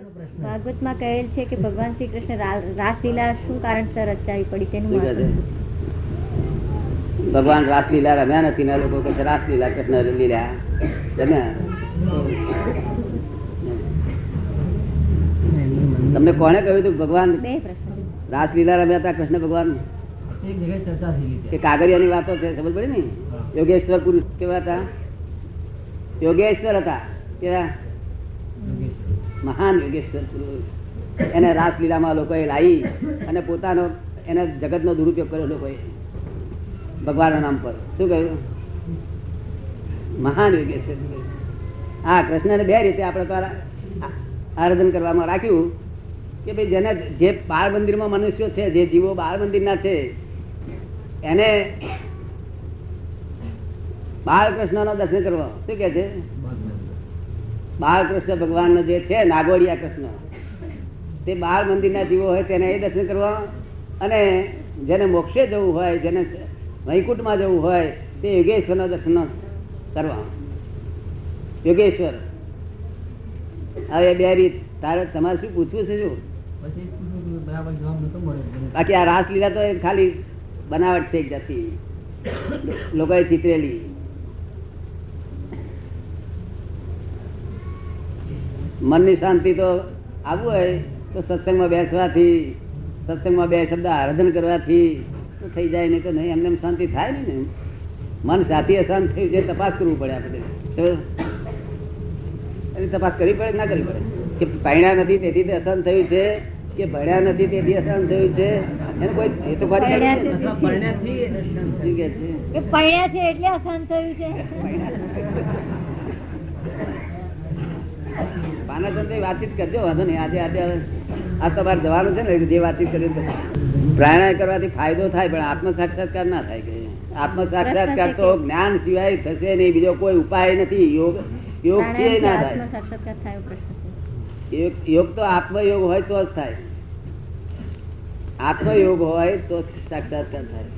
ભાગવતમાં કહેલ છે કે ભગવાન શ્રી કૃષ્ણ રાસલીલા શું કારણસર રચાવી પડી તેનું. ભગવાન રાસલીલા રમ્યા નથી ને લોકો કહે રાસલીલા કૃષ્ણ લીલા રમ્યા. તમને કોણે કહ્યું હતું ભગવાન રાસલીલા રમ્યા હતા કૃષ્ણ ભગવાન? કે કાગરિયાની વાતો છે સમજ પડી ને? યોગેશ્વર પુરુષ કેવા હતા? યોગેશ્વર હતા કેવા? મહાન યોગેશ્વર પુરુષ એને રાસલીલામાં લોકોએ લાવી અને પોતાનો એને જગતનો દુરુપયોગ કર્યો લોકોએ. ભગવાનના નામ પર. શું કહ્યું? મહાન યોગેશ્વર. પુરુષ હા, કૃષ્ણને બે રીતે આપણે તો આરાધન કરવામાં રાખ્યું કે ભાઈ જેને જે બાળ મંદિરમાં મનુષ્યો છે, જે જીવો બાળ મંદિરના છે, એને બાળકૃષ્ણનો દર્શન કરવા. શું કે છે? બાળકૃષ્ણ ભગવાન જે છે નાગોડિયા કૃષ્ણ. તે બાળ મંદિરના જીવો હોય તેને એ દર્શન કરવા. અને જેને મોક્ષે જવું હોય જેને વૈકુંઠમાં જવું હોય તે યોગેશ્વરના દર્શન કરવા. યોગેશ્વર. હવે બે રીત. તારે તમારે શું પૂછવું છે શું? બાકી આ રાસલીલા તો ખાલી બનાવટ છે એક જાતિ લોકોએ ચિતરેલી. મનની શાંતિ તો આવવું હોય તો સત્સંગમાં બેસવાથી સત્સંગમાં બે શબ્દ આરાધન કરવાથી તો થઈ જાય નહીં તો નહીં. એમને શાંતિ થાય નહીં ને મન સાથી અશાંત થયું છે તપાસ કરવું પડે આપણે. એની તપાસ કરવી પડે ના કરવી પડે? કે ભણ્યા નથી તેથી તે અશાંત થયું છે કે ભણ્યા નથી તેથી અશાંત થયું છે? એનું કોઈ એ તો શાંત કે છે? ભણ્યા છે એટલે અશાંત થયું છે. પાનાચંદ વાતચીત કરજો વાંધો નહીં. આજે આજે આ તમારે જવાનું છે ને જે વાતચીત કરી પ્રાણાયામ કરવાથી ફાયદો થાય પણ આત્મ સાક્ષાત્કાર ના થાય કે આત્મ સાક્ષાત્કાર તો જ્ઞાન સિવાય થશે નહીં બીજો કોઈ ઉપાય નથી. યોગ યોગથી ના થાય. યોગ તો આત્મયોગ હોય તો જ થાય. આત્મયોગ હોય તો સાક્ષાત્કાર થાય.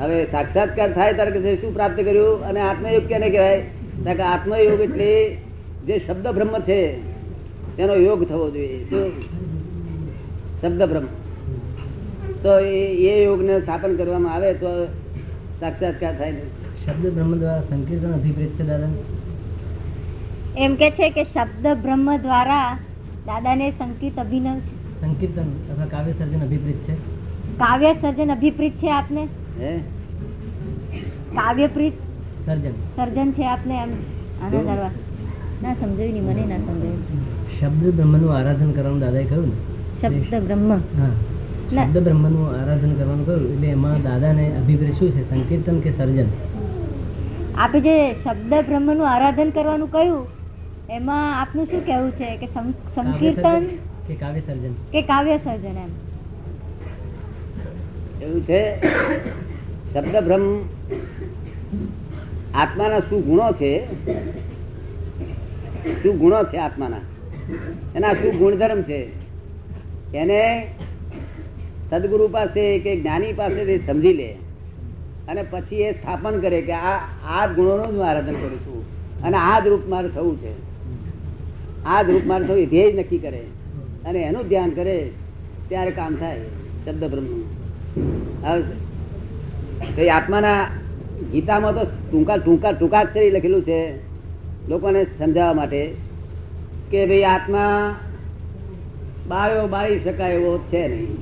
હવે સાક્ષાત્કાર થાય ત્યારે શું પ્રાપ્ત કર્યું? અને આત્મયોગ કેને કહેવાય? આત્મયોગ એટલે જે શબ્દ બ્રહ્મ છે તેનો યોગ થવો જોઈએ. શબ્દ બ્રહ્મ તો એ યોગને સ્થાપન કરવામાં આવે તો સાક્ષાત્કાર થાય ને શબ્દ બ્રહ્મ દ્વારા સંકીર્તન અભિપ્રેત છે દાદા? એમ કે છે કે શબ્દ બ્રહ્મ દ્વારા દાદાને સંકીર્ત અભિનવ છે. સંકીર્તન અથવા કાવ્ય સર્જન અભિપ્રેત છે? કાવ્ય સર્જન અભિપ્રિત છે આપને? હે? કાવ્યપ્રીત સર્જન. સર્જન છે આપને એમ? આનંદ ના સમજાયું નહીં મને ના સમજાયું. શબ્દ બ્રહ્મનું આરાધન કરવાનું દાદાએ કહ્યું ને? શબ્દ બ્રહ્મ. હા. શબ્દ બ્રહ્મનું આરાધન કરવાનું કહ્યું એટલે એમાં દાદાને અભિપ્રેત શું છે? સંકીર્તન કે સર્જન? આપે જે શબ્દ બ્રહ્મનું આરાધન કરવાનું કહ્યું એમાં આપનું શું કહેવું છે? કે સંકીર્તન કે કાવ્ય સર્જન? કે કાવ્ય સર્જન એમ. એવું છે શબ્દ બ્રહ્મ આત્માના શું ગુણો છે? શું ગુણો છે આત્માના? એના શું ગુણધર્મ છે? એને સદગુરુ પાસે કે જ્ઞાની પાસેથી સમજી લે. અને પછી એ સ્થાપન કરે કે આ આ ગુણોનું જ હું આરાધન કરું છું. અને આ જ રૂપ મારું થવું છે. આ જ રૂપ મારું થવું ધ્યેય નક્કી કરે. અને એનું ધ્યાન કરે ત્યારે કામ થાય શબ્દ બ્રહ્મનું. હવે આત્માના ગીતામાં તો ટૂંકા ટૂંકા ટૂંકાક્ષરી લખેલું છે. લોકોને સમજાવવા માટે કે ભાઈ આત્મા બાળ્યો બાળી શકાય એવો છે નહીં.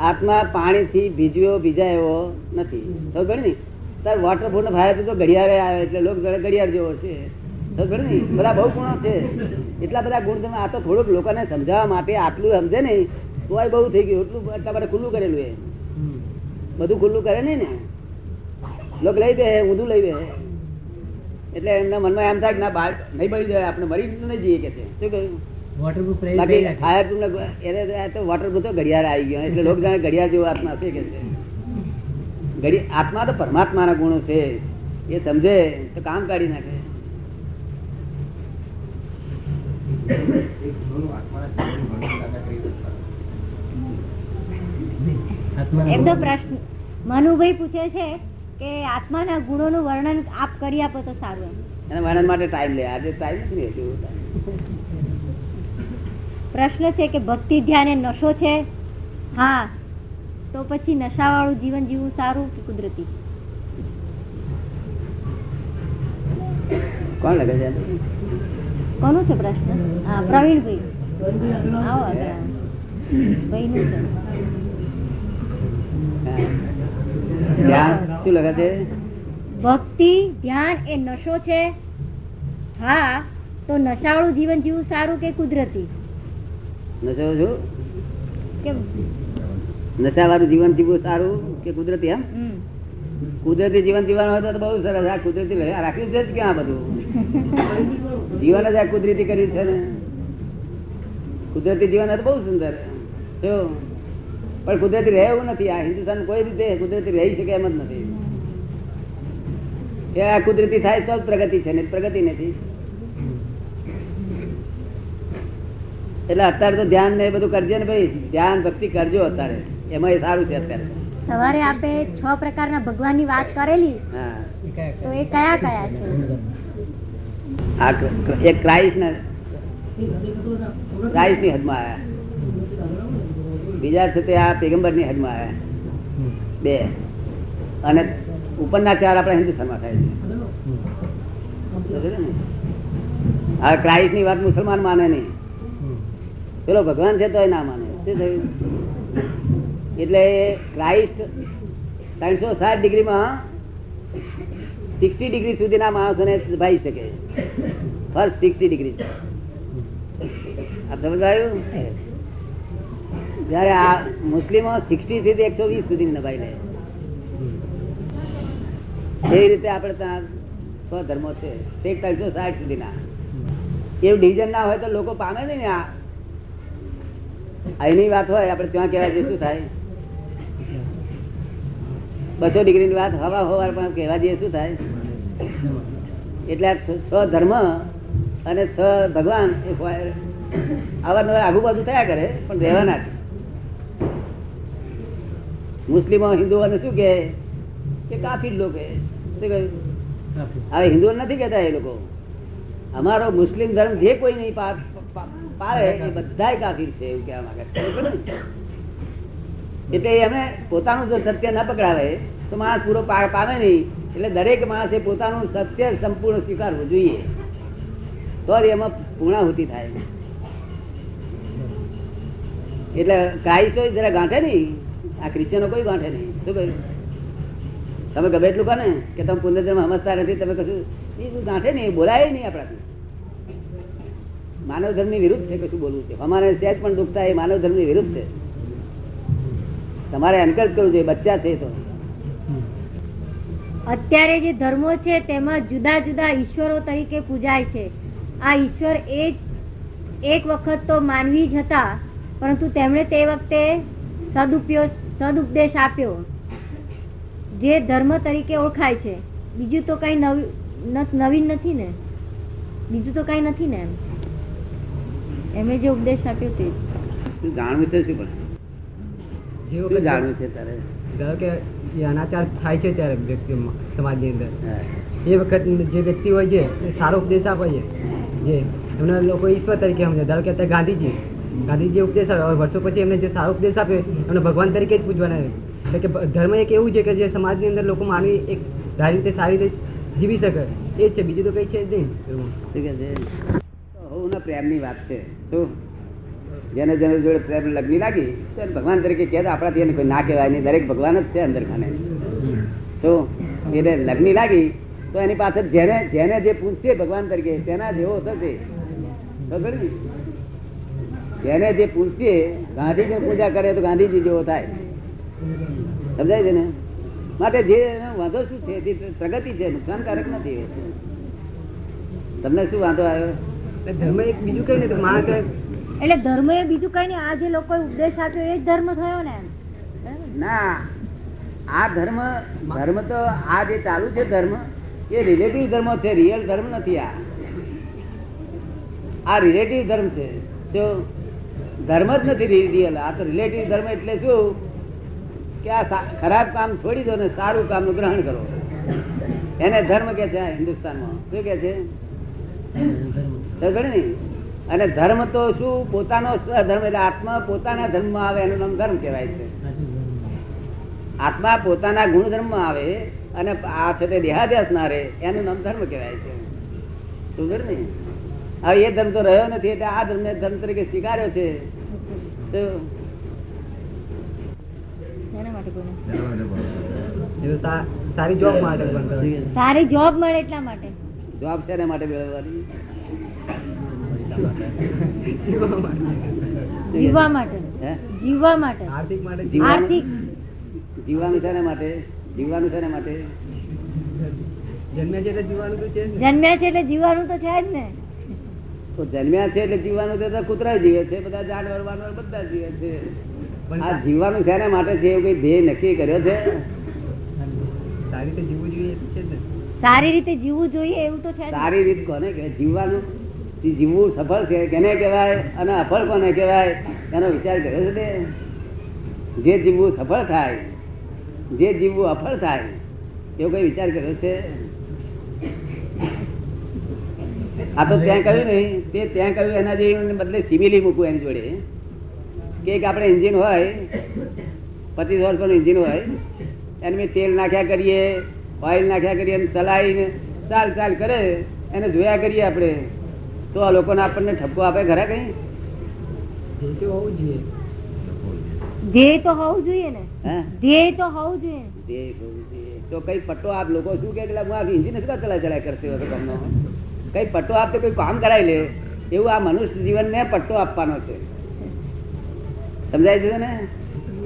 આત્મા પાણીથી ભીજ્યો ભીજાય એવો નથી ખબર ને તાર વોટરપ્રૂફ ફાયર તો ઘડિયાળે આવે એટલે લોકો જોડે ઘડિયાળ જેવો છે. ખબર ને બધા બહુ ગુણો છે. એટલા બધા ગુણ તમે આ તો થોડુંક લોકોને સમજાવવા માટે આટલું સમજે ને તોય બહુ થઈ ગયું. એટલું એટલા માટે ખુલ્લું કરેલું એ બધું ખુલ્લું કરે નહીં ને? લોકો લઈ બે ઊંધું લઈ બે એટલે એમના મનમાં એમ થાય કે ના બાળ નહીં બળી જાય આપણે મરી નહીં જઈએ કે છે. શું કહ્યું? વોટરપ્રૂફ બાકી ફાયર પ્રૂફ તો વોટર તો ઘડિયાળ આવી ગયો. એટલે લોકો જાણે ઘડિયાળ જેવો આત્મા છે કે છે. ઘડી આત્મા તો પરમાત્માના ગુણો છે. એ સમજે તો કામ કાઢી નાખે. એમ તો પ્રશ્ન મનુભાઈ પૂછે છે કે આત્માના ગુણોનું વર્ણન આપ કરી આપો તો સારું એમ. એને વર્ણન માટે ટાઈમ લે. આજે ટાઈમ નથી પ્રશ્ન છે કે ભક્તિ ધ્યાન એ નશો છે? હા. તો પછી નશાવાળું જીવન જીવવું સારું કે કુદરતી? કોણ લખે છે? કોનું છે પ્રશ્ન? હા પ્રવીણભાઈ. આવો ભાઈ નું છે. ધ્યાન? શું લખે છે? ભક્તિ ધ્યાન એ નશો છે. હા તો નશાળું જીવન જીવવું સારું કે કુદરતી? નશો જો કે નશાવાળું જીવન જીવવું સારું કે કુદરતી એમ? કુદરતી જીવન જીવવાનું હોય તો બહુ સરસ. આ કુદરતી રાખ્યું છે જ ક્યાં બધું? જીવન જ આ કુદરતી કર્યું છે ને. કુદરતી જીવન બહુ સુંદર. જો પણ કુદરતી રહેવું નથી. આ હિન્દુસ્તાન કોઈ રીતે કુદરતી રહી શકે એમ જ નથી. એ આ કુદરતી થાય તો જ પ્રગતિ છે ને પ્રગતિ નથી. એટલે અત્યારે તો ધ્યાન ને બધું કરજે ને ભાઈ. ધ્યાન ભક્તિ કરજો અત્યારે. એમાં એ સારું છે અત્યારે. સવારે આપે છ પ્રકારના ભગવાનની વાત કરેલી હા. તો એ કયા કયા છે? આ એક ક્રાઇસ્ટ ને ક્રાઇસ્ટની હદમાં આવ્યા. બીજા છે તે આ પેગમ્બરની હદમાં આવ્યા. બે. અને ઉપરના ચાર આપણા હિન્દુસ્તાનમાં થાય છે. સમજ્યો આ ક્રાઇસ્ટની વાત મુસલમાન માને નહીં. પેલો ભગવાન છે તો ના માને. શું થયું? એટલે ક્રાઇસ્ટ ત્રણસો સાત ડિગ્રીમાં સિક્સટી ડિગ્રી સુધીના માણસોને ભાઈ શકે. First sixty degree. આપ સમજ આવ્યું? જયારે આ મુસ્લિમો સિક્સટી થી એકસો વીસ સુધી નભાઈ લે. એ રીતે આપણે ત્યાં સ્વ ધર્મો છે, તે ત્રણસો સાઠ સુધીના. એવું ડિવિઝન ના હોય તો લોકો પામે નહીં ને આ. એની વાત હોય, આપણે ત્યાં કહેવાય છે શું થાય? બસો ડિગ્રીની વાત હવા હોવા પણ કહેવા જઈએ, શું થાય? એટલે છ છ ધર્મ અને છ ભગવાન એ અવારનવાર આગુ બાજુ થયા કરે, પણ રહેવાના જ મુસ્લિમો હિન્દુઓને શું કહે? કે કાફી લોકો. હવે હિન્દુઓ નથી કહેતા એ લોકો. અમારો મુસ્લિમ ધર્મ જે કોઈ નહીં પા- પા- એ બધા કાફીર છે એવું કહેવા માંગે? એટલે એમને પોતાનું જો સત્ય ન પકડાવે તો માણસ પૂરો પામે નહીં. એટલે દરેક માણસે પોતાનું સત્ય સંપૂર્ણ સ્વીકારવું જોઈએ. તો જ એમાં પૂર્ણાહુતિ થાય. એટલે ક્રાઇસ્ટો જરા ગાંઠે નહીં. આ ક્રિશ્ચિયનો કોઈ ગાંઠે નહીં. શું કહ્યું? તમે ગમે એટલું કહો ને કે તમે પુનર્જન્મ સમજતા નથી, તમે કશું એ ગાંઠે નહીં, બોલાય નહીં આપણાથી. માનવ ધર્મની વિરુદ્ધ છે કશું બોલવું છે. અમારે સહેજ પણ દુખતા એ માનવ ધર્મની વિરુદ્ધ છે. તમારે એન્કરેજ કરવું જોઈએ, બચ્ચા છે તો. અત્યારે જે ધર્મો છે, તેમાં જુદા જુદા ઈશ્વરો તરીકે પૂજાય છે. આ ઈશ્વર એ એક વખત તો માનવી જ હતા, પરંતુ તેમણે તે વખતે સદુપયોગ સદુપદેશ આપ્યો. જે ધર્મ તરીકે ઓળખાય છે. બીજું તો કઈ નવી નવીન નથી ને? બીજું તો કઈ નથી ને એમ? એમે જે ઉપદેશ આપ્યો તે જાણવું છે શું પણ જાણવું છે તારે? ધારો કે જે અનાચાર થાય છે ત્યારે વ્યક્તિ સમાજની અંદર. એ વખત જે વ્યક્તિ હોય છે એ સારો ઉપદેશ આપે છે. જે એમના લોકો ઈશ્વર તરીકે સમજે. ધારો કે અત્યારે ગાંધીજી ગાંધીજી ઉપદેશ આપ્યો. વર્ષો પછી એમને જે સારો ઉપદેશ આપ્યો, એમને ભગવાન તરીકે જ પૂજવાના એટલે કે ધર્મ એક એવું છે કે જે સમાજની અંદર લોકો માનવી એક સારી રીતે સારી રીતે જીવી શકે. એ જ છે. બીજું તો કંઈ છે જ નહીં. હોવના પ્રેમની વાત છે. શું? જેને જેને જોડે પ્રેમ લગ્ન લાગી, તો ભગવાન તરીકે કહે આપણાથી એને કોઈ ના કહેવાય નહીં. દરેક ભગવાન જ છે અંદર ખાને. શું? એને લગ્ન લાગી, તો એની પાછળ જેને જેને જે પૂછશે ભગવાન તરીકે, તેના જેવો થશે. ખબર ને જેને જે પૂછીએ ગાંધીજી પૂજા કરે તો ગાંધીજી જેવો થાય. સમજાય છે ને? માટે જે વાંધો શું છે તે પ્રગતિ છે નુકસાનકારક નથી તમને શું વાંધો આવ્યો? ધર્મ એક બીજું કઈ નહીં માણસ એટલે ધર્મ એ બીજું કઈ નહીં આ જે લોકો ઉપદેશ આપ્યો એ જ ધર્મ થયો ને? ના આ ધર્મ ધર્મ તો આ જે ચાલુ છે ધર્મ એ રિલેટિવ ધર્મ છે રિયલ ધર્મ નથી આ. આ રિલેટિવ ધર્મ છે. જો ધર્મ જ નથી રિયલ આ તો રિલેટિવ ધર્મ એટલે શું? કે આ ખરાબ કામ છોડી દો ને સારું કામનું ગ્રહણ કરો. એને ધર્મ કે છે હિન્દુસ્તાનમાં? શું કે છે? ને અને ધર્મ તો શું? પોતાનો ધર્મ એટલે આત્મા પોતાના ધર્મમાં આવે, એનું નામ ધર્મ કહેવાય છે. આત્મા પોતાના ગુણધર્મમાં આવે અને આ છે તે દેહાદ્યાસ ના રહે, એનું નામ ધર્મ કહેવાય છે. શું ને હવે એ ધર્મ તો રહ્યો નથી, એટલે આ ધર્મ ધર્મ તરીકે સ્વીકાર્યો છે. સારી જોબ માટે સારી જોબ મળે એટલા માટે. જોબ શેના માટે મેળવવાની? જીવવા માટે. જીવવા માટે. આર્થિક માટે જીવવાનું- આર્થિક. જીવવાનું શેના માટે? જીવવાનું શેના માટે? જન્મ્યા છે એટલે જીવવાનું તો છે જ ને. જન્મ્યા છે એટલે જીવવાનું તો છે જ ને. તો જન્મ્યા છે એટલે જીવવાનું તો કૂતરા જીવે છે બધા જાનવર વાનવર બધા જીવે છે. પણ આ જીવવાનું શેના માટે છે એવું કઈ ધ્યેય નક્કી કર્યો છે? સારી રીતે જીવવું જોઈએ છે ને. સારી રીતે જીવવું જોઈએ એવું તો છે સારી રીત કોને કહેવાય? જીવવાનું. જે જીવવું સફળ છે કેને કહેવાય? અને અફળ કોને કહેવાય? એનો વિચાર કર્યો છે ને જે જીવવું સફળ થાય જે જીવવું અફળ થાય એવો કઈ વિચાર કર્યો છે? આ તો ત્યાં કહ્યું નહીં તે ત્યાં કહ્યું એના જે બદલે સિમિલી મૂકવું એની જોડે. કે એક આપણે એન્જિન હોય પચીસ વર્ષનું એન્જિન હોય એને મેં તેલ નાખ્યા કરીએ ઓઇલ નાખ્યા કરીએ અને ચલાવીને ચાલ ચાલ કરે એને જોયા કરીએ આપણે. તો આ લોકોને આપણને ઠપકો આપે ખરા કઈ હોવું જોઈએ. ધ્યેય તો હોવું જોઈએ ને? ધ્યેય તો હોવું જોઈએ. ને. જે કહું તો કઈ પટ્ટો આપ લોકો શું કે હું આ એન્જિન શું કામ ચલાય ચલાય કરશે તમને કઈ પટ્ટો આપતો કોઈ કામ કરાવી લે, એવું આ મનુષ્ય જીવનને પટ્ટો આપવાનો છે. સમજાય છે ને?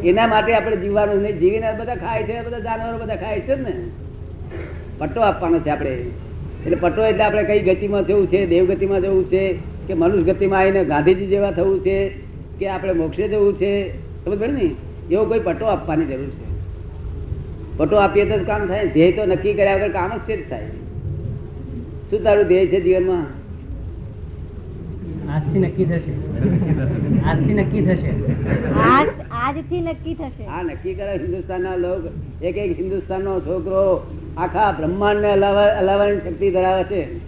એના માટે આપણે જીવવાનું નહીં. જીવીને બધા ખાય છે બધા જાનવરો બધા ખાય છે ને. પટ્ટો આપવાનો છે આપણે. એટલે પટ્ટો એટલે આપણે કઈ ગતિમાં જવું છે દેવ ગતિમાં જવું છે, કે મનુષ્ય ગતિમાં આવીને ગાંધીજી જેવા થવું છે, કે આપણે મોક્ષે જવું છે. સમજ પડે ને? એવો કોઈ પટ્ટો આપવાની જરૂર છે. પટ્ટો આપીએ તો કામ થાય. ધ્યેય તો નક્કી કર્યા વગર કામ જ તે જ થાય. શું તારું ધ્યેય છે જીવનમાં? આજથી નક્કી થશે. આજથી નક્કી થશે. આજ આજથી નક્કી થશે. આ નક્કી કરે હિન્દુસ્તાનના લોકો. એક એક હિન્દુસ્તાનનો છોકરો આખા બ્રહ્માંડને હલાવા હલાવવાની શક્તિ ધરાવે છે.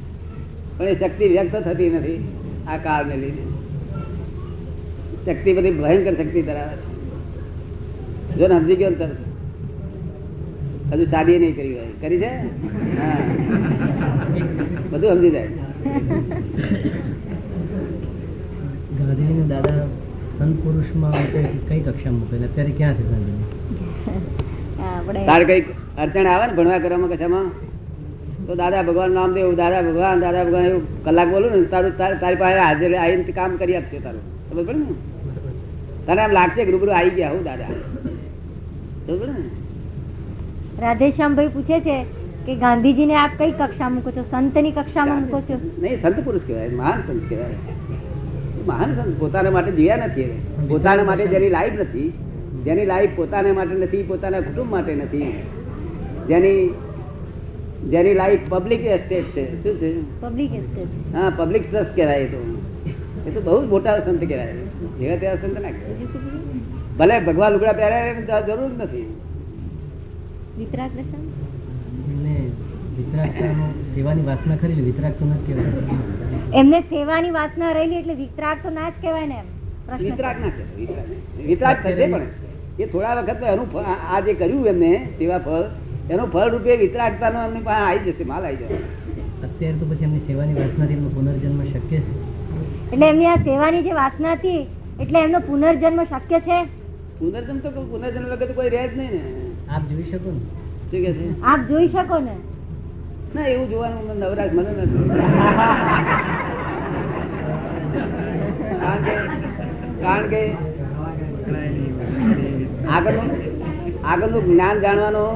પણ એ શક્તિ વ્યક્ત થતી નથી આ કાળને લીધે. શક્તિ બધી ભયંકર શક્તિ ધરાવે છે. જો ને સમજી ગયો ને તરત હજુ શાદી નહીં કરી હોય. કરી છે? હા. બધું સમજી જાય. ગાંધીજીને દાદા સંત પુરુષમાં કઈ કઈ કક્ષામાં મૂકેલા અત્યારે ક્યાં છે ગાંધીજી? તારે કંઈક અડચણ આવે ને ભણવા કરવામાં કશામાં તો દાદા ભગવાન નામ દેવું દાદા ભગવાન દાદા ભગવાન એવું કલાક બોલું ને તારું તારી પાસે હાજર આવીને કામ કરી આપશે તારું. ખબર પડે ને? તને એમ લાગશે કે રૂબરૂ આવી ગયા હું દાદા. ખબર ને? રાધેશ્યામભાઈ પૂછે છે કે ગાંધીજીને આપ કઈ કક્ષા મૂકો છો? સંતની કક્ષામાં મૂકો છો? નહીં સંત પુરુષ કહેવાય મહાન સંત કહેવાય. મહાન સંત પોતાના માટે જીવ્યા નથી. પોતાના માટે જેની લાઈફ નથી જેની લાઈફ પોતાના માટે નથી પોતાના કુટુંબ માટે નથી. જેની જેની લાઈફ પબ્લિક એસ્ટેટ છે. શું છે? પબ્લિક એસ્ટેટ હા પબ્લિક ટ્રસ્ટ કહેવાય એ તો. એ તો બહુ જ મોટા સંત કહેવાય. જેવા તેવા સંત ના કહેવાય. ભલે ભગવાન લુગડા પહેર્યા જરૂર જ નથી. વિતરાગ દર્શન એમને સેવાની વાસના ખરી વિતરાગ તો કહેવાય. એમને સેવાની વાસના રહેલી એટલે વિતરાગ તો ના જ કહેવાય ને એમ? વિતરાગ ના કહેવાય વિતરાગ થશે પણ એ થોડા વખત એનું આ જે કર્યું એમને સેવા ફળ એનું ફળ રૂપે વિતરાગતાનો એમની પાસે આવી જશે માલ આવી જશે. અત્યારે તો પછી એમની સેવાની વાસનાથી એમનો પુનર્જન્મ શક્ય છે? એટલે એમની આ સેવાની જે વાસના હતી એટલે એમનો પુનર્જન્મ શક્ય છે? પુનર્જન્મ તો પુનર્જન્મ વગર કોઈ રહે જ નહીં ને. આપ જોઈ શકો ને. શું છે? આપ જોઈ શકો ને. ના એવું જોવાનું નવરાજ મને નથી. કારણ કે આગળનું આગળનું જ્ઞાન જાણવાનું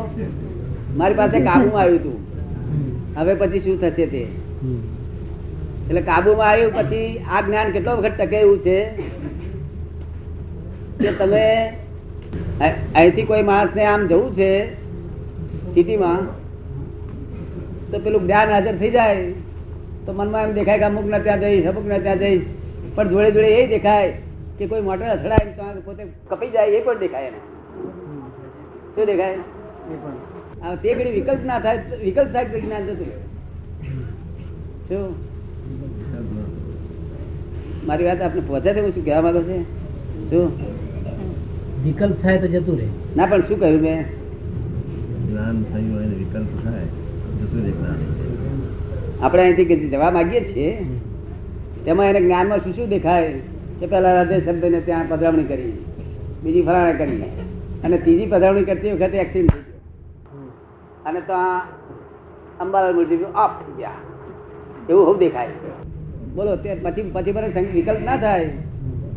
મારી પાસે કાબુમાં આવ્યું હતું હવે પછી શું થશે તે? એટલે કાબુમાં આવ્યું પછી આ જ્ઞાન કેટલો વખત ટકે એવું છે? કે તમે અહીંથી કોઈ માણસને આમ જવું છે સિટીમાં તો પેલું જ્ઞાન હાજર થઈ જાય. તો મનમાં એમ દેખાય કે અમુક ને ત્યાં જઈશ અમુક ને ત્યાં જઈશ. પણ જોડે જોડે એ દેખાય કે કોઈ મોટર અથડાય તો પોતે કપાઈ જાય એ પણ દેખાય એને. શું દેખાય? તે ઘડી વિકલ્પ ના થાય વિકલ્પ થાય તો જ્ઞાન જતું શું? મારી વાત આપણે પહોંચે છે હું શું કહેવા માંગુ છે? શું? વિકલ્પ થાય તો જતું રહે. ના પણ શું કહ્યું મેં? જ્ઞાન થયું હોય વિકલ્પ થાય જતું રહે જ્ઞાન. આપણે અહીંથી કે જવા માંગીએ છીએ તેમાં એને જ્ઞાનમાં શું શું દેખાય? કે પહેલાં રાધે શબ્દને ત્યાં પધરામણી કરી બીજી ફરાણે કરી અને ત્રીજી પધરામણી કરતી વખતે એક્સિડન્ટ થઈ ગયો. અને તો આ અંબાલાલ મૂર્તિ ઓફ થઈ ગયા. એવું હું દેખાય. બોલો તે પછી પછી મને વિકલ્પ ના થાય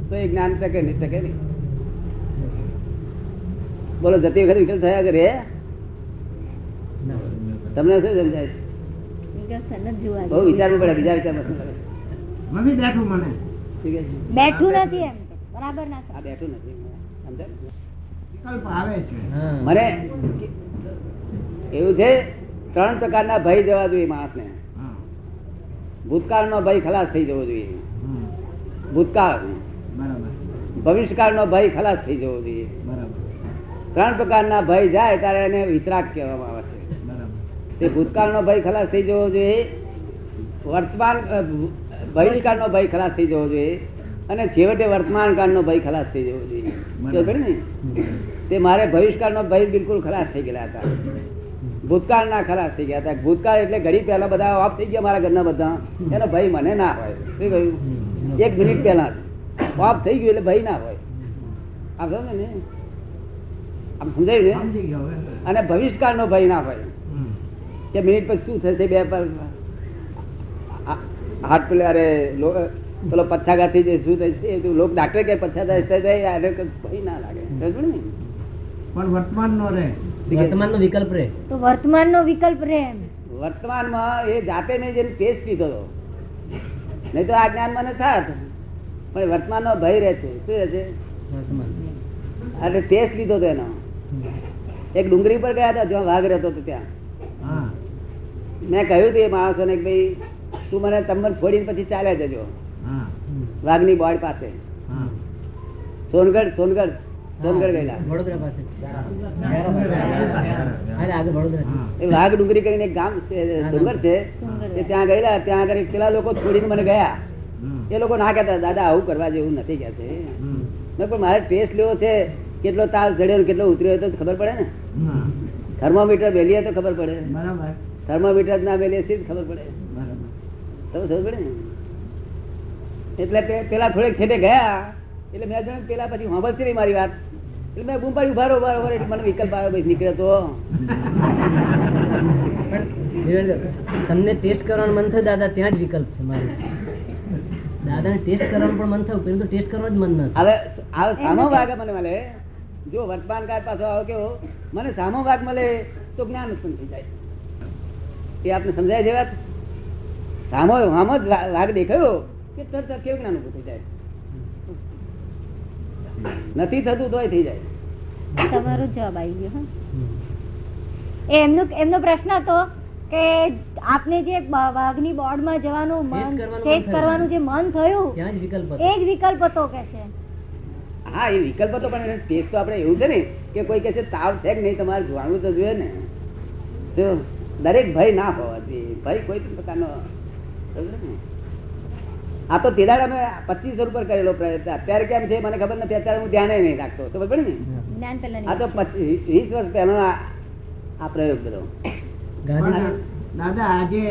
તો એ જ્ઞાન ટકે નહીં ટકે નહીં. બોલો જતી વખતે વિકલ થયા કરે? તમને શું સમજાય? બહુ વિચારવું પડે બીજા વિચાર શું નથી બેઠું મને? બેઠું નથી એમ બરાબર ના આ બેઠું નથી. વિકલ્પ આવે છે. મને એવું છે ત્રણ પ્રકારના ભય જવા જોઈએ માણસને. હા. ભૂતકાળનો ભય ખલાસ થઈ જવો જોઈએ. હમ. ભૂતકાળ. બરાબર. ભવિષ્યકાળનો ભય ખલાસ થઈ જવો જોઈએ. બરાબર. ત્રણ પ્રકારના ભય જાય ત્યારે એને વિતરાગ કહેવામાં આવે છે. તે ભૂતકાળનો ભય ખલાસ થઈ જવો જોઈએ વર્તમાન ભવિષ્યકાળનો ભય ખલાસ થઈ જવો જોઈએ અને છેવટે વર્તમાન કાળનો ભય ખલાસ થઈ જવો જોઈએ. ને? તે મારે ભવિષ્યકાળનો ભય બિલકુલ ખલાસ થઈ ગયા હતા. ભૂતકાળના ખલાસ થઈ ગયા હતા. ભૂતકાળ એટલે ઘડી પહેલા બધા ઓફ થઈ ગયા મારા ઘરના બધા. એનો ભય મને ના હોય. શું કહ્યું? એક મિનિટ પહેલા ઓફ થઈ ગયું એટલે ભય ના હોય. આપ સમજો ને? આમ સમજાયું ને? અને ભવિષ્યકાળનો ભય ના હોય. કે મિનિટ પછી શું થશે? બે પર હાથ પેલે અરે પેલો પચ્છાઘાતથી જે શું થશે એ તો લોક ડાક્ટર કે પચ્છાઘાત થાય આને ભય ના લાગે. ને? પણ વર્તમાન નો રહે વર્તમાનનો વિકલ્પ રહે તો વર્તમાનનો વિકલ્પ રહે એમ. વર્તમાનમાં એ જાતે મેં જેને ટેસ્ટ લીધો હતો. નહીં તો આ જ્ઞાન મને થાત. પણ વર્તમાનનો ભય રહે છે. શું રહે છે? વર્તમાન. એટલે ટેસ્ટ લીધો હતો એનો. એક ડુંગળી પર ગયા હતા જ્યાં વાઘ રહેતો હતો ત્યાં. હા. મેં કહ્યું હતું એ માણસોને કે ભાઈ તું મને તમને છોડીને પછી ચાલ્યા જજો. હા. વાઘની બોર્ડ પાસે. હા. સોનગઢ સોનગઢ સોનગઢ ગયેલા. વડોદરા પાસે. એ વાઘ ડુંગરી કરીને એક ગામ છે ડુંગર છે. એ ત્યાં ગયેલા ત્યાં આગળ પેલા લોકો છોડીને મને ગયા. એ લોકો ના કહેતા દાદા આવું કરવા જેવું નથી કે છે મેં પણ મારે ટેસ્ટ લેવો છે કેટલો તાવ ચડ્યો કેટલો ઉતર્યો તો ખબર પડે ને. થર્મોમીટર બેલીએ તો ખબર પડે. બરાબર. થર્મોમીટર ના બેલીએ સીધ ખબર પડે? તમે સમજ પડે એટલે પેલા થોડેક છેટે ગયા એટલે મેં જાણે પેલા પછી સાંભળતી રહી મારી વાત. એટલે મેં બૂમ પાડી ઉભારો ઉભારો ઉભારો એટલે મને વિકલ્પ આવ્યો ભાઈ નીકળ્યો તો. તમને ટેસ્ટ કરવાનું મન થયું? દાદા ત્યાં જ વિકલ્પ છે મારે. દાદાને ટેસ્ટ કરવાનું પણ મન થયું પરંતુ ટેસ્ટ કરવાનું જ મન નથી. હવે આવો સામો વાગે મને મળે જો વર્તમાન કાળ પાછો આવો કેવો? મને સામો ભાગ મળે તો જ્ઞાન ઉત્પન્ન થઈ જાય. એ આપને સમજાય છે વાત? સામો સામો જ ભાગ દેખાયો કે તરત કેવું જ્ઞાન ઉભું થઈ જાય? નથી થતું તોય થઈ જાય. તમારો જવાબ આવી ગયો એમનો એમનો પ્રશ્ન હતો કે આપને જે વાઘની બોર્ડમાં જવાનું મન Taste કરવાનું જે મન થયું હતો. એ જ વિકલ્પ હતો કે છે. હા એ વિકલ્પ તો પણ ટેસ્ટ તો આપણે એવું છે ને કે કોઈ કહે છે તાવ છે કે નહીં તમારે જોવાનું તો જોઈએ ને. તો દરેક ભય ના હોવા જોઈએ. ભય કોઈ પણ પ્રકારનો આ તો તેદાડ અમે પચીસો રૂપિયા કરેલો પ્રયત્ન. અત્યારે કેમ છે મને ખબર નથી. અત્યારે હું ધ્યાને નહીં રાખતો. તો ખબર ને? આ તો વીસ વર્ષ પહેલો આ આ પ્રયોગ કર્યો. દાદા આજે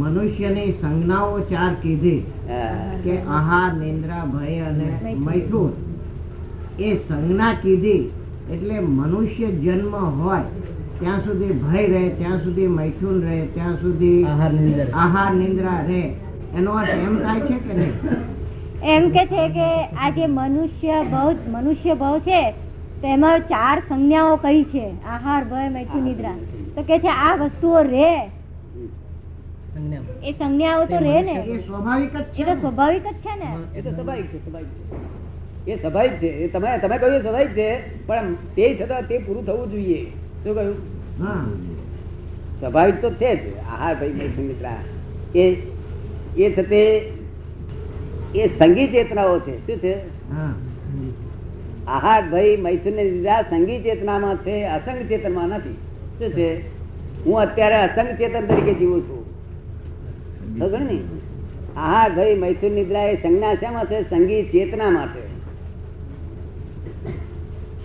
મનુષ્યની સંજ્ઞાઓ ચાર કીધી કે આહાર નિંદ્રા ભય અને મૈથુન. એ સંજ્ઞા કીધી એટલે મનુષ્ય જન્મ હોય ત્યાં સુધી ભય રહે ત્યાં સુધી મૈથુન રહે ત્યાં સુધી આહાર નિંદ્રા રહે. એનો અર્થ એમ થાય છે કે નહીં? એમ કે છે કે આ જે મનુષ્ય ભાવ મનુષ્ય ભાવ છે તેમાં ચાર સંજ્ઞાઓ કઈ છે. આહાર ભય મૈથુન નિદ્રા. તો કે છે આ વસ્તુઓ રે? એ સંજ્ઞાઓ તો રે ને? એ સ્વાભાવિક જ એ છે તો ને. સ્વાભાવિક જ છે ને? એ તો સ્વાભાવિક છે સ્વાભાવિક છે. એ સ્વાભાવિક છે. એ તમે તમે કહ્યું સ્વાભાવિક છે. પણ તે છતાં તે પૂરું થવું જોઈએ. શું કહ્યું? સ્વાભાવિક તો છે જ. આહાર ભાઈ મૈથુન મિત્રા એ એ છતે એ સંગી ચેતનાઓ છે. શું છે? આહાર ભાઈ મૈથુન ને લીધા સંગી ચેતનામાં છે અસંગ ચેતનમાં નથી. શું છે? હું અત્યારે અસંગ ચેતન તરીકે જીવું છું. ખબર ને આહાર ભાઈ મૈથુન નિદ્રા એ સંજ્ઞા શેમાં છે? સંગી ચેતનામાં છે.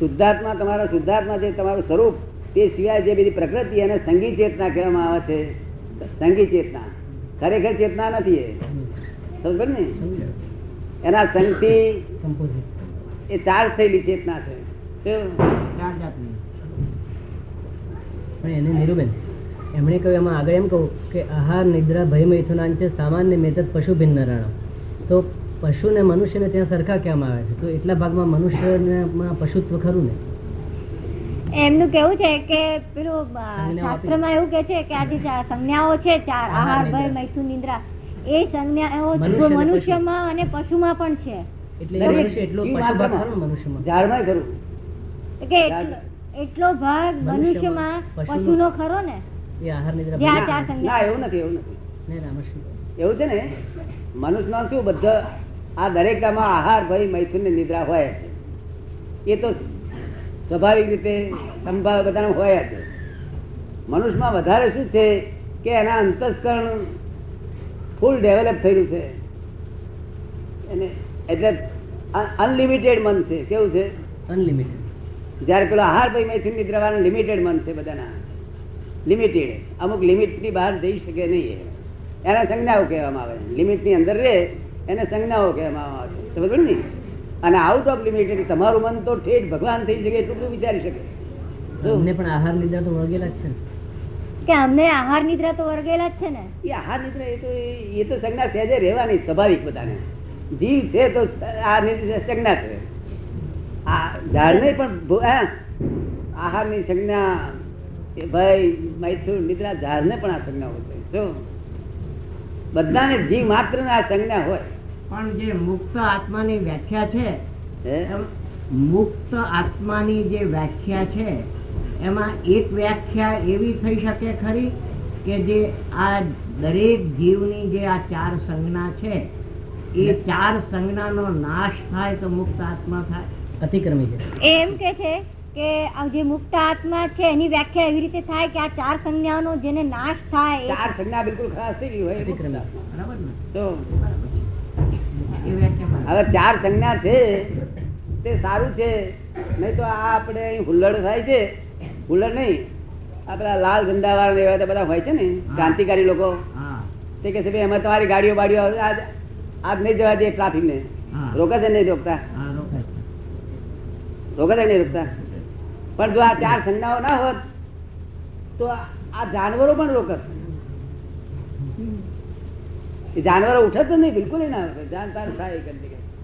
શુદ્ધાત્મા તમારા શુદ્ધાત્મા જે તમારું સ્વરૂપ તે સિવાય જે બધી પ્રકૃતિ એને સંગી ચેતના કહેવામાં આવે છે સંગી ચેતના. ખરેખર ચેતના નથી એ. સમજ ને? એના સંગથી એ ચાર્જ થયેલી ચેતના છે. પણ એને નીરુબેન એમણે કહ્યું એમાં આગળ એમ કહું કે આહાર નિદ્રા ભય મૈથુનાંચ સામાન્ય મેતદ પશુ ભિન્ન તો પશુ ને મનુષ્યને ત્યાં સરખા કહેવામાં આવે છે? તો એટલા ભાગમાં મનુષ્યમાં પશુત્વ ખરું ને? એમનું કેવું છે કે પેલું. શાસ્ત્રમાં એવું કે છે કે આ જે ચાર સંજ્ઞાઓ છે ચાર આહાર, ભય મૈથુન નિંદ્રા. એ સંજ્ઞાઓ મનુષ્ય મનુષ્યમાં અને પશુમાં પણ છે. એટલે ભાગ માત્રમાં. ખરો ને મનુષ્યમાં? ઝાડમાંય ખરું. કે એટલો- એટલો ભાગ મનુષ્યમાં, મનુષ્યમાં પશુનો- પશુનો ખરો ને? ના એવું નથી એવું નથી. એવું છે ને? મનુષ્યમાં શું બધા આ દરેકમાં આહાર ભય મૈથુન નિદ્રા હોય એ તો સ્વાભાવિક રીતે સંભાવ બધાને હોય જ. મનુષ્યમાં વધારે શું છે કે એના અંતસ્કરણ ફૂલ ડેવલપ થયેલું છે. એને એટલે અનલિમિટેડ મન છે. કેવું છે? અનલિમિટેડ જ્યારે પેલો આહાર ભાઈ મૈથુન નિદ્રાવાનું લિમિટેડ મન છે બધાના. લિમિટેડ અમુક લિમિટની બહાર જઈ શકે નહીં એના સંજ્ઞાઓ કહેવામાં આવે લિમિટની અંદર રહે એને સંજ્ઞાઓ કહેવામાં આવે છે. સમજ ને? અને આઉટ ઓફ લિમિટ તમારું મન તો ઠેઠ ભગવાન થઈ શકે એટલું બધું વિચારી શકે. જો, અમને પણ આહાર નિદ્રા તો વળગેલા જ છે કે અમને આહાર નિદ્રા તો વળગેલા જ છે ને? એ આહાર નિદ્રા એ તો એ- તો સંજ્ઞા સહેજે રહેવાની સ્વાભાવિક બધાને. જીવ છે તો આ નિદ્રા સંજ્ઞા છે. આ ઝાડને પણ હા, આહારની સંજ્ઞા એ ભાઈ મૈથુન નિદ્રા ઝાડને પણ આ સંજ્ઞાઓ છે. જો બધાને જીવ માત્ર આ સંજ્ઞા હોય. પણ જે મુક્ત આત્માની વ્યાખ્યા છે એમ મુક્ત આત્માની જે વ્યાખ્યા છે એમાં એક વ્યાખ્યા એવી થઈ શકે ખરી કે જે આ દરેક જીવની જે આ ચાર સંજ્ઞા છે એ ચાર સંજ્ઞાનો નાશ થાય તો મુક્ત આત્મા થાય. અતિક્રમી એ એમ કે છે કે આ જે મુક્ત આત્મા છે એની વ્યાખ્યા એવી રીતે થાય કે આ ચાર સંજ્ઞાઓનો જેને નાશ થાય ચાર સંજ્ઞા બિલકુલ ખલાસ થઈ ગઈ હોય. બરાબર ને? તો હવે ચાર સંજ્ઞા છે તે સારું છે નહીં તો આ આપણે અહીં હુલ્લડ થાય છે. હુલ્લડ નહીં આપણા લાલ ઝંડા વાળા એવા તે બધા હોય છે ને ક્રાંતિકારી લોકો. તે કે છે ભાઈ અમે તમારી ગાડીઓ બાડીઓ આજ આજ નહીં જવા દે ટ્રાફિક ને રોકે છે નહીં રોકતા? રોકે છે. નહીં રોકતા? પણ જો આ ચાર સંજ્ઞાઓ ના હોત તો આ આ જાનવરો પણ રોકત. એ જાનવરો ઉઠે જ નહીં બિલકુલ ના ઉઠે જાન તાર થાય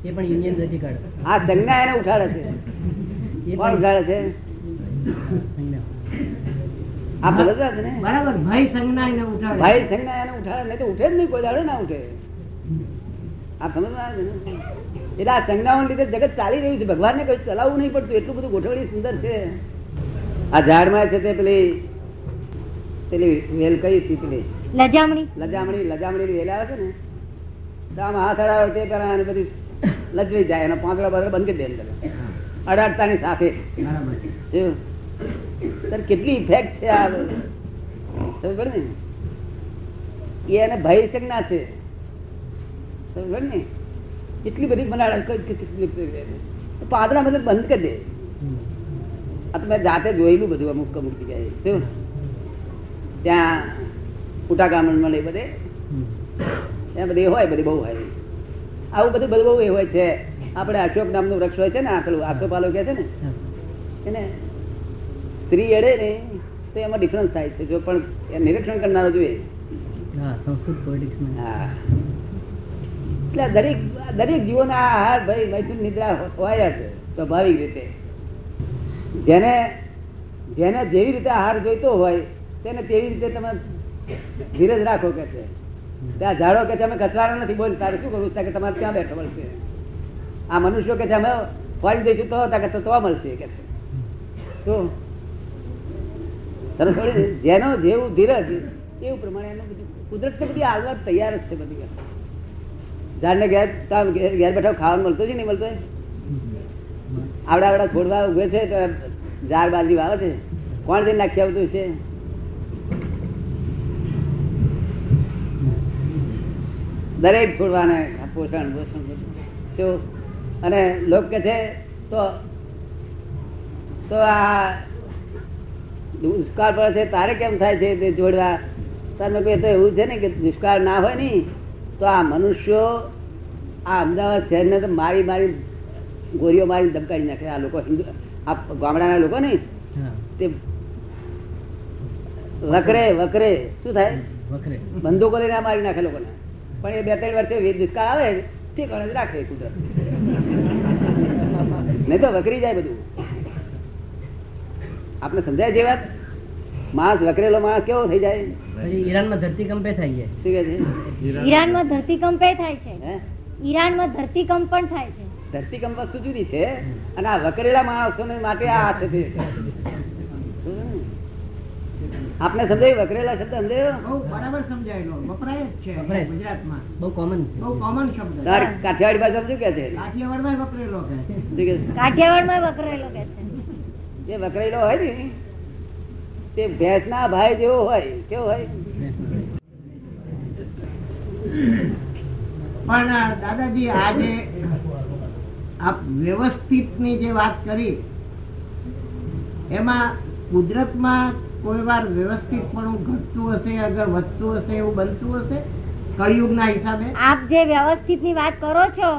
એ પણ યુનિયન રચી કાઢે હા સંજ્ઞા એને ઉઠાડે છે. કોણ ઉઠાડે છે? આ સમજવા છે ને. બરાબર ભય સંજ્ઞા એને ઉઠાડે. ભાઈ સંજ્ઞા એને ઉઠાડે નહીં તો ઉઠે જ નહીં કોઈ દાડો ના ઉઠે. આ સમજવા આવે છે ને? એટલે આ સંજ્ઞાઓને લીધે જગત ચાલી રહ્યું છે. ભગવાનને કઈ ચલાવવું નહીં પડતું એટલું બધું ગોઠવણી સુંદર છે. આ ઝાડમાં છે તે પેલી પેલી વેલ કઈ હતી પેલી. લજામણી? લજામણી લજામણી વેલા આવે છે ને દામ હાથ હરાવે તે પેલા એને બધી લજવી જાય એનો પાંદડા બાંદડા બંધ કરી દે અંદર અડાડતાની સાથે. સર કેટલી ઇફેક્ટ છે આ સમજ ને? એ એને ભય સંજ્ઞા છે. સમજ ને? એટલી બધી બનાવે પાંદડા બધા બંધ કરી દે. આ તો મેં જાતે જોયેલું બધું અમુક અમુક જગ્યાએ. ત્યાં ઉટા ગામડમાં ને એ બધે. ત્યાં બધી હોય બધી બહુ હોય. આવું બધું બધું બહુ એ હોય છે. આપણે અશોક નામનું વૃક્ષ હોય છે ને આ પેલું આસોપાલો કે છે ને? એને સ્ત્રી એડે ને તો એમાં ડિફરન્સ થાય છે. જો પણ નિરીક્ષણ કરનારો જોઈએ. સંસ્કૃત હા. એટલે આ દરેક દરેક જીવોના આહાર ભાઈ મૈથુન નિદ્રા હોય જ સ્વાભાવિક રીતે. જેને જેને જેવી રીતે આહાર જોઈતો હોય તેને તેવી રીતે તમે ધીરજ રાખો કે છે. ત્યાં ઝાડો કે છે અમે કચરાનો નથી, બોલ, તારે શું કરવું કે તમારે ત્યાં બેઠો મળશે? આ મનુષ્યો કે છે અમે ફોરી દઈશું તો તા કે તો તો મળશે કે છે. શું જેનો જેવું ધીરજ, એવું પ્રમાણે એનું બધું કુદરત બધી આવવા તૈયાર જ છે બધી ઝાડને ઘેર ઘેર બેઠો ખાવાનું મળતું છે નહીં મળતું? આવડા આવડા છોડવા ઉભે છે તો ઝાડ બાજરી વાવે છે? કોણ જઈને નાખી આવતું છે? દરેક છોડવાને પોષણ પોષણ. અને લોક કે છે તો તો આ દુષ્કાળ પડે છે તારે કેમ થાય છે તે જોડવા? તમે કહે તો એવું છે ને કે દુષ્કાળ ના હોય ને તો આ મનુષ્યો આ અમદાવાદ શહેરને તો મારી મારી ગોરીઓ મારી ધમકાવી નાખે. આ લોકો હિન્દુ આ ગામડાના લોકો ને? તે વકરે વકરે શું થાય? વકરે બંદૂકો લઈને આ મારી નાખે લોકોને. પણ એ બે ત્રણ વર્ષે દુષ્કાળ આવે તે જ રાખે કુદરત. નહીં તો વકરી જાય બધું. આપણે સમજાય છે વાત? માણસ વકરેલો માણસ કેવો થઈ જાય? પછી ઈરાનમાં ધરતીકંપે થઈ જાય શું કહે છે? ઈરાનમાં ધરતીકંપે થાય છે. ઈરાનમાં ધરતીકંપ પણ થાય છે. ધરતીકંપ વસ્તુ જુદી છે અને આ વકરેલા માણસો માટે આ છે તે. આપને સમજાય? વકરેલા શબ્દ સમજાયો? બહુ બરાબર સમજાયેલો વપરાય જ છે ગુજરાતમાં. બહુ કોમન છે. બહુ કોમન શબ્દ તાર કાઠિયાવાડી ભાષા શું કહે છે? કાઠિયાવાડમાં વપરેલો કે શું કે છે? કાઠિયાવાડમાં વકરેલો કહે છે. જે વકરેલો હોય ને તે ભેંસના ભાઈ જેવો હોય કેવો હોય? પણ દાદાજી આજે આપ વ્યવસ્થિતની જે વાત કરી એમાં કુદરતમાં કોઈ વાર વ્યવસ્થિતપણું ઘટતું હશે અગર વધતું હશે એવું બનતું હશે? કળિયુગના હિસાબે? આપ જે વ્યવસ્થિતની વાત કરો છો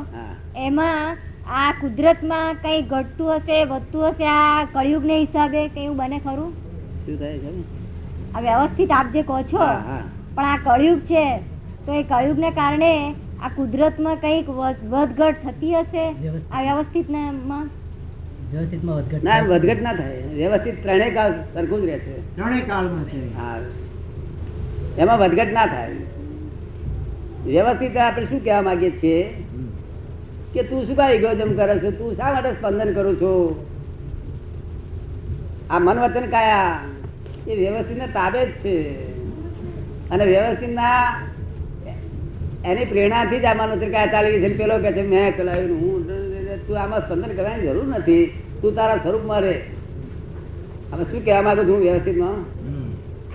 એમાં આ કુદરતમાં કઈ ઘટતું હશે વધતું હશે આ કળિયુગને હિસાબે કે એવું બને ખરું? શું થાય છે આ વ્યવસ્થિત આપ જે કહો છો. પણ આ કળિયુગ છે તો એ કળિયુગને કારણે આ કુદરતમાં કંઈક વધઘટ થતી હશે? આ વ્યવસ્થિતમાં ના વધઘટ ના થાય. વ્યવસ્થિત ત્રણેય કાળ સરખું જ રહે છે. ત્રણેય કાળમાં છે. હા. એમાં વધઘટ ના થાય. વ્યવસ્થિત આપણે શું કહેવા માંગીએ છીએ? કે તું શું કાંઈ ઇગોઇઝમ કરે છે? તું શા માટે સ્પંદન કરું છું? આ મન વચન કાયા? એ વ્યવસ્થિત તાબે જ છે. અને વ્યવસ્થિત ના એની પ્રેરણાથી જ આ મન વચન કાયા ચાલી ગઈ છે. પેલો કે છે મેં ચલાવ્યું હું તું આમાં સ્પંદન કરવાની જરૂર નથી. તું તારા સ્વરૂપમાં રહે. હવે શું કહેવા માંગુ છું વ્યવસ્થિતમાં?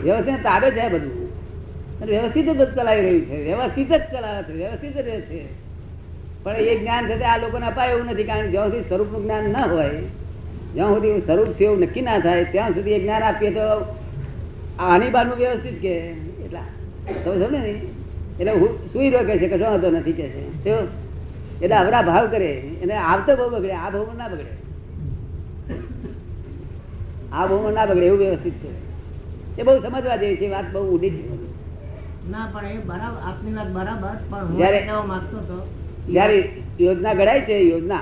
વ્યવસ્થિત તાબે છે બધું. વ્યવસ્થિત જ ચલાવી રહ્યું છે. વ્યવસ્થિત જ ચલાવે છે. વ્યવસ્થિત રહે છે. પણ એ જ્ઞાન છે આ લોકોને અપાય એવું નથી. કારણ કે જ્યાં સુધી સ્વરૂપનું જ્ઞાન ના હોય, જ્યાં સુધી સ્વરૂપ છે એવું નક્કી ના થાય, ત્યાં સુધી એ જ્ઞાન આપીએ તો આની બારનું વ્યવસ્થિત કે? એટલા. સમજે ને? એટલે હું સુઈ રહ્યો કે છે કશો વાંધો નથી કે છે? એટલે અવરા ભાવ કરે. એને આવતો બહુ બગડે આ ભાવમાં ના બગડે. આ ભાવમાં ના બગડે એવું વ્યવસ્થિત છે. એ બહુ સમજવા જેવી છે વાત બહુ ઊંડી છે. ના પણ એ બરાબર આપની વાત બરાબર પણ હું જ્યારે- કહેવા માંગતો હતો જ્યારે યોજના ઘડાય છે યોજના.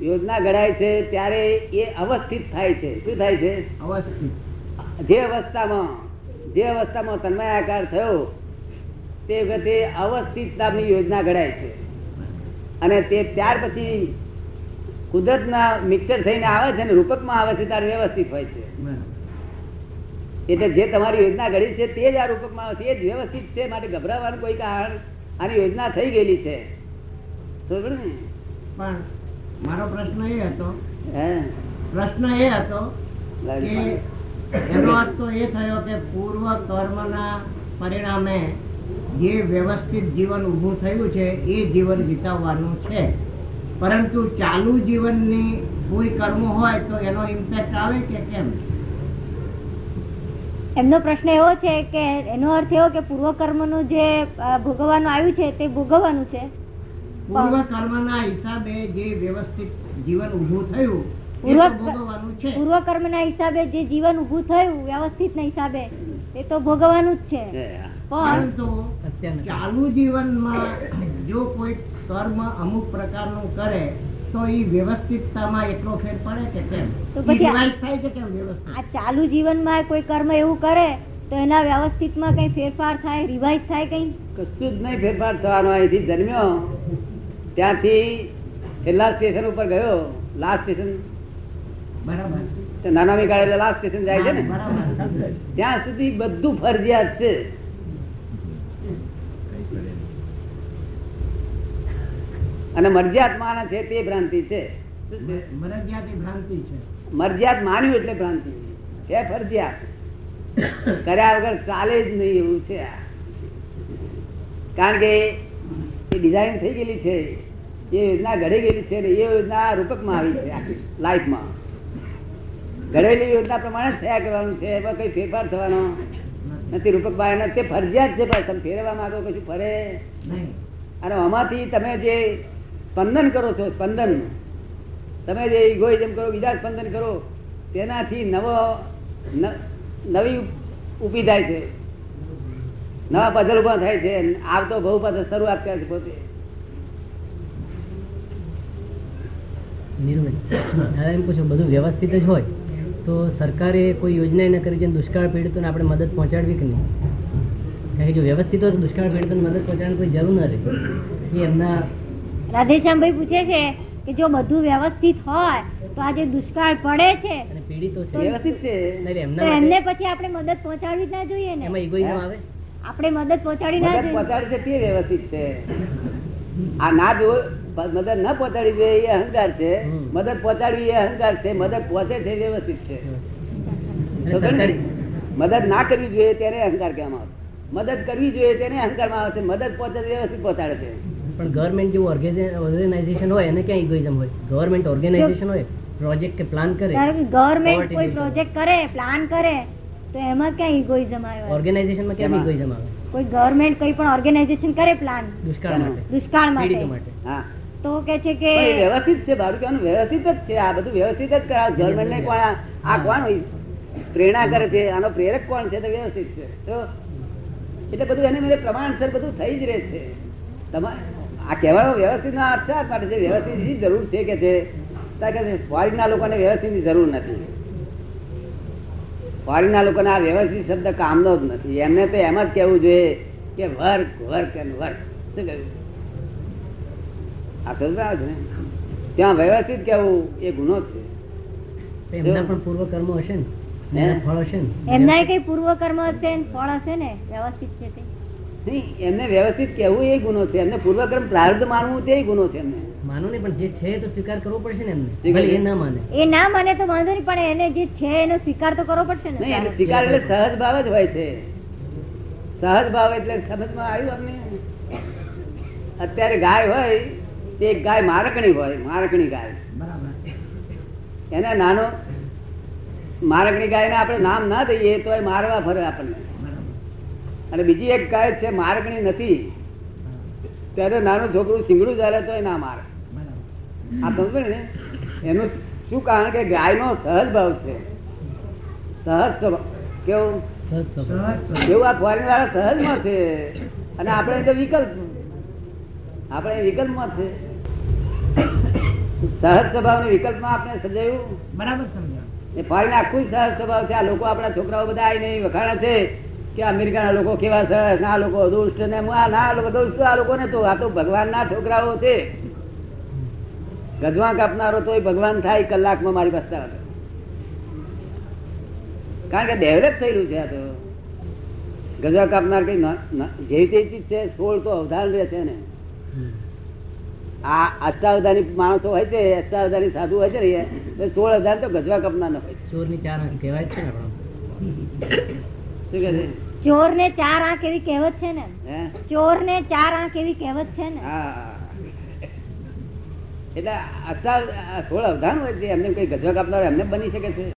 યોજના ઘડાય છે ત્યારે એ અવસ્થિત થાય છે. શું થાય છે? અવસ્થિત. જે અવસ્થામાં જે અવસ્થામાં તન્મયાકાર થયો તે વખતે અવસ્થિત નામની યોજના ઘડાય છે. અને તે ત્યાર પછી કુદરતના મિક્સર થઈને આવે છે ને રૂપકમાં આવે છે ત્યારે વ્યવસ્થિત હોય છે. એટલે જે તમારી યોજના ઘડી છે તે જ આ રૂપકમાં આવે છે. એ જ વ્યવસ્થિત છે માટે ગભરાવાનું કોઈ કારણ આની યોજના થઈ ગયેલી છે. ને? પણ મારો પ્રશ્ન એ હતો હે? પ્રશ્ન એ હતો કે એનો અર્થ તો એ થયો કે પૂર્વ કર્મના પરિણામે જે વ્યવસ્થિત જીવન ઊભું થયું છે એ જીવન વિતાવવાનું છે. પરંતુ ચાલુ જીવનની કોઈ કર્મ હોય તો એનો ઇમ્પેક્ટ આવે કે કેમ? એમનો પ્રશ્ન એવો છે કે એનો અર્થ એવો કે પૂર્વ કર્મનું જે ભોગવવાનું આવ્યું છે તે ભોગવવાનું છે. પૂર્વ કર્મના હિસાબે જે વ્યવસ્થિત જીવન ઊભું થયું પૂર્વ- ભોગવવાનું છે. પૂર્વ કર્મના હિસાબે જે જીવન ઊભું થયું વ્યવસ્થિત હિસાબે એ તો ભોગવવાનું જ છે. પરંતુ ચાલુ જીવનમાં જો કોઈ કર્મ અમુક પ્રકારનું કરે તો એ વ્યવસ્થિતતામાં એટલો ફેર પડે કે કેમ? થાય છે કેમ વ્યવસ્થિત? આ ચાલુ જીવનમાં કોઈ કર્મ એવું કરે તો એના વ્યવસ્થિતમાં કઈ ફેરફાર થાય રિવાઇઝ થાય કઈ? કશું જ નહીં ફેરફાર થવાનો અહીંથી જન્મ્યો. ત્યાંથી છેલ્લા સ્ટેશન ઉપર ગયો લાસ્ટ સ્ટેશન બરાબર. તો નાનામી લાસ્ટ સ્ટેશન જાય છે ને? ત્યાં સુધી બધું ફરજિયાત છે કઈ કરે નહીં. અને મરજિયાત માને છે તે ભ્રાંતિ છે? મરજિયાતી માન્યું એટલે ભ્રાંતિ. છે ફરજિયાત. કર્યા વગર ચાલે જ નહીં એવું છે કારણ કે એ ડિઝાઇન થઈ ગયેલી છે. એ યોજના ઘડી ગયેલી છે ને એ યોજના રૂપકમાં આવી છે આખી લાઈફમાં. ઘડેલી યોજના પ્રમાણે જ થયા કરવાનું છે. એમાં કઈ ફેરફાર થવાનો નથી. રૂપકમાં એના તે ફરજિયાત છે. ભાઈ તમે ફેરવા માંગો કશું ફરે? નહીં. અને આમાંથી તમે જે સ્પંદન કરો છો સ્પંદન તમે જે ઇગોઇઝમ કરો, બીજા સ્પંદન કરો, તેનાથી નવો નવી ઊભી થાય છે. નવા પધલ ઊભા થાય છે. આવતો બહુ પાછો શરૂઆત કરે છે પોતે. બધું વ્યવસ્થિત જ હોય, તો સરકારે કોઈ યોજના ન કરી છે, દુષ્કાળ પીડિતોને આપણે મદદ પહોંચાડવી કે નહીં? કારણ કે જો વ્યવસ્થિત હોય તો દુષ્કાળ પીડિતોને મદદ પહોંચાડવાની કોઈ જરૂર ન રહે. એ એમના રાધેશ્યામભાઈ પૂછે છે કે જો બધું વ્યવસ્થિત હોય તો આજે દુષ્કાળ પડે છે અને પીડિતો છે. વ્યવસ્થિત છે. એમને પછી આપણે મદદ પહોંચાડવી જ ના જોઈએ ને? એમાં ઇગોઇઝમ આવે? આપણે મદદ પહોંચાડી ના જોઈએ. પહોંચાડી છે તે વ્યવસ્થિત છે. આ ના જો મદદ ન પહોંચાડી જોઈએ એ અહંકાર છે. મદદ પહોંચાડવી એ અહંકાર છે. મદદ પહોંચે છે વ્યવસ્થિત છે. મદદ ના કરવી જોઈએ ત્યારે અહંકાર કહેવામાં આવે મદદ કરવી જોઈએ તેને અહંકારમાં આવે છે. મદદ પહોંચે વ્યવસ્થિત પહોંચાડે છે. પણ ગવર્મેન્ટ જેવું ઓર્ગેનાઇઝેશન હોય એને ક્યાં ઇગોઇઝમ હોય? ગવર્મેન્ટ ઓર્ગેનાઇઝેશન હોય પ્રોજેક્ટ કે પ્લાન કરે ગવર્મેન્ટ કોઈ પ્રોજેક્ટ કરે પ્લાન કરે તો એમાં ક્યાં ઇગોઇઝમ આવે? ઓર્ગેનાઇઝેશનમાં ક્યાં ઇગોઇઝમ આવે? કોઈ ગવર્મેન્ટ કોઈ પણ ઓર્ગેનાઇઝેશન કરે પ્લાન દુષ્કાળ માટે. દુષ્કાળ માટે. હા. તો કે છે કે વ્યવસ્થિત છે મારું કહેવાનું વ્યવસ્થિત જ છે આ બધું વ્યવસ્થિત જ કરાવ. ગવર્મેન્ટ ને કોણ આ- આ કોણ હોય? પ્રેરણા કરે છે આનો પ્રેરક કોણ છે તો વ્યવસ્થિત છે. તો એટલે બધું એને મેં પ્રમાણસર બધું થઈ જ રહે છે. તમારે આ કહેવાનો વ્યવસ્થિત ના અર્થ શા માટે છે વ્યવસ્થિત જરૂર છે કે છે ફોરેન લોકોને વ્યવસ્થિત જરૂર નથી. ફોરેન લોકોને આ વ્યવસ્થિત શબ્દ કામનો જ નથી. એમને તો એમ જ કહેવું જોઈએ કે વર્ક વર્ક એન્ડ વર્ક. શું કહ્યું? આ સમજ આવે છે ત્યાં વ્યવસ્થિત કેવું એ ગુનો છે. એમના પણ પૂર્વ કર્મ હશે ને? ફળ હશે ને? એમના કઈ પૂર્વ કર્મ હશે ને? ફળ હશે ને? વ્યવસ્થિત છે તે. એમને વ્યવસ્થિત કહેવું એ ગુનો છે. એમને પૂર્વક્રમ પ્રાર્ધ માનવું તે ગુનો છે એમને. માનો ને પણ જે છે તો સ્વીકાર કરવો પડશે ને એમને. ભલે એ ના માને. એ ના માને તો વાંધો નહીં પણ એને જે છે એનો સ્વીકાર તો કરવો પડશે નહીં એને સ્વીકાર એટલે સહજ ભાવ જ હોય છે. સહજ ભાવ એટલે સમજમાં આવ્યું અમને અત્યારે ગાય હોય તે ગાય મારકણી હોય મારકણી ગાય. બરાબર. એને નાનો મારકણી ગાયને આપણે નામ ના દઈએ તો એ મારવા ફરે આપણને. અને બીજી એક કાયદ છે મારકણી નથી. ત્યારે નાનું છોકરું સિંગડું ચાલે તો એ ના મારે. આ સમજો ને? એનું શું કારણ કે ગાયનો સહજ ભાવ છે. સહજ કેવું. એવું આ ફોરેન વાળા સહજમાં છે. અને આપણે તો વિકલ્પ. આપણે વિકલ્પમાં છે. સહજ સ્વભાવ ને વિકલ્પમાં આપણે સમજાયું? બરાબર સમજાયું. એ ફોરેન આખું સહજ સ્વભાવ છે. આ લોકો આપણા છોકરાઓ બધા આવીને વખાણે છે. કે અમેરિકાના લોકો કેવા સરસ ના લોકો દુષ્ટ ને આ ના લોકો દુષ્ટ આ લોકો ને તો આ તો ભગવાનના છોકરાઓ છે. ગજવા કાપનારો તો ભગવાન થાય કલાકમાં મારી પાસે કારણ કે ડેવલપ થયેલું છે આ તો. ગજવા કાપનાર કઈ જે તે ચીજ છે સોળ તો અવધાન રહે છે ને. આ અષ્ટાવધાની માણસો હોય છે અષ્ટાવધાની સાધુ હોય છે ને એ સોળ અવધાન તો ગજવા કાપનાર હોય છે. ચોરની ચાર કહેવાય છે ને શું કે છે? ચોર ને ચાર આંખ એવી કહેવત છે ને ચોર ને ચાર આંખ એવી કહેવત છે ને એટલે સોળ અવધાન હોય છે એમને કઈ ગજવા કાપનાર એમને બની શકે છે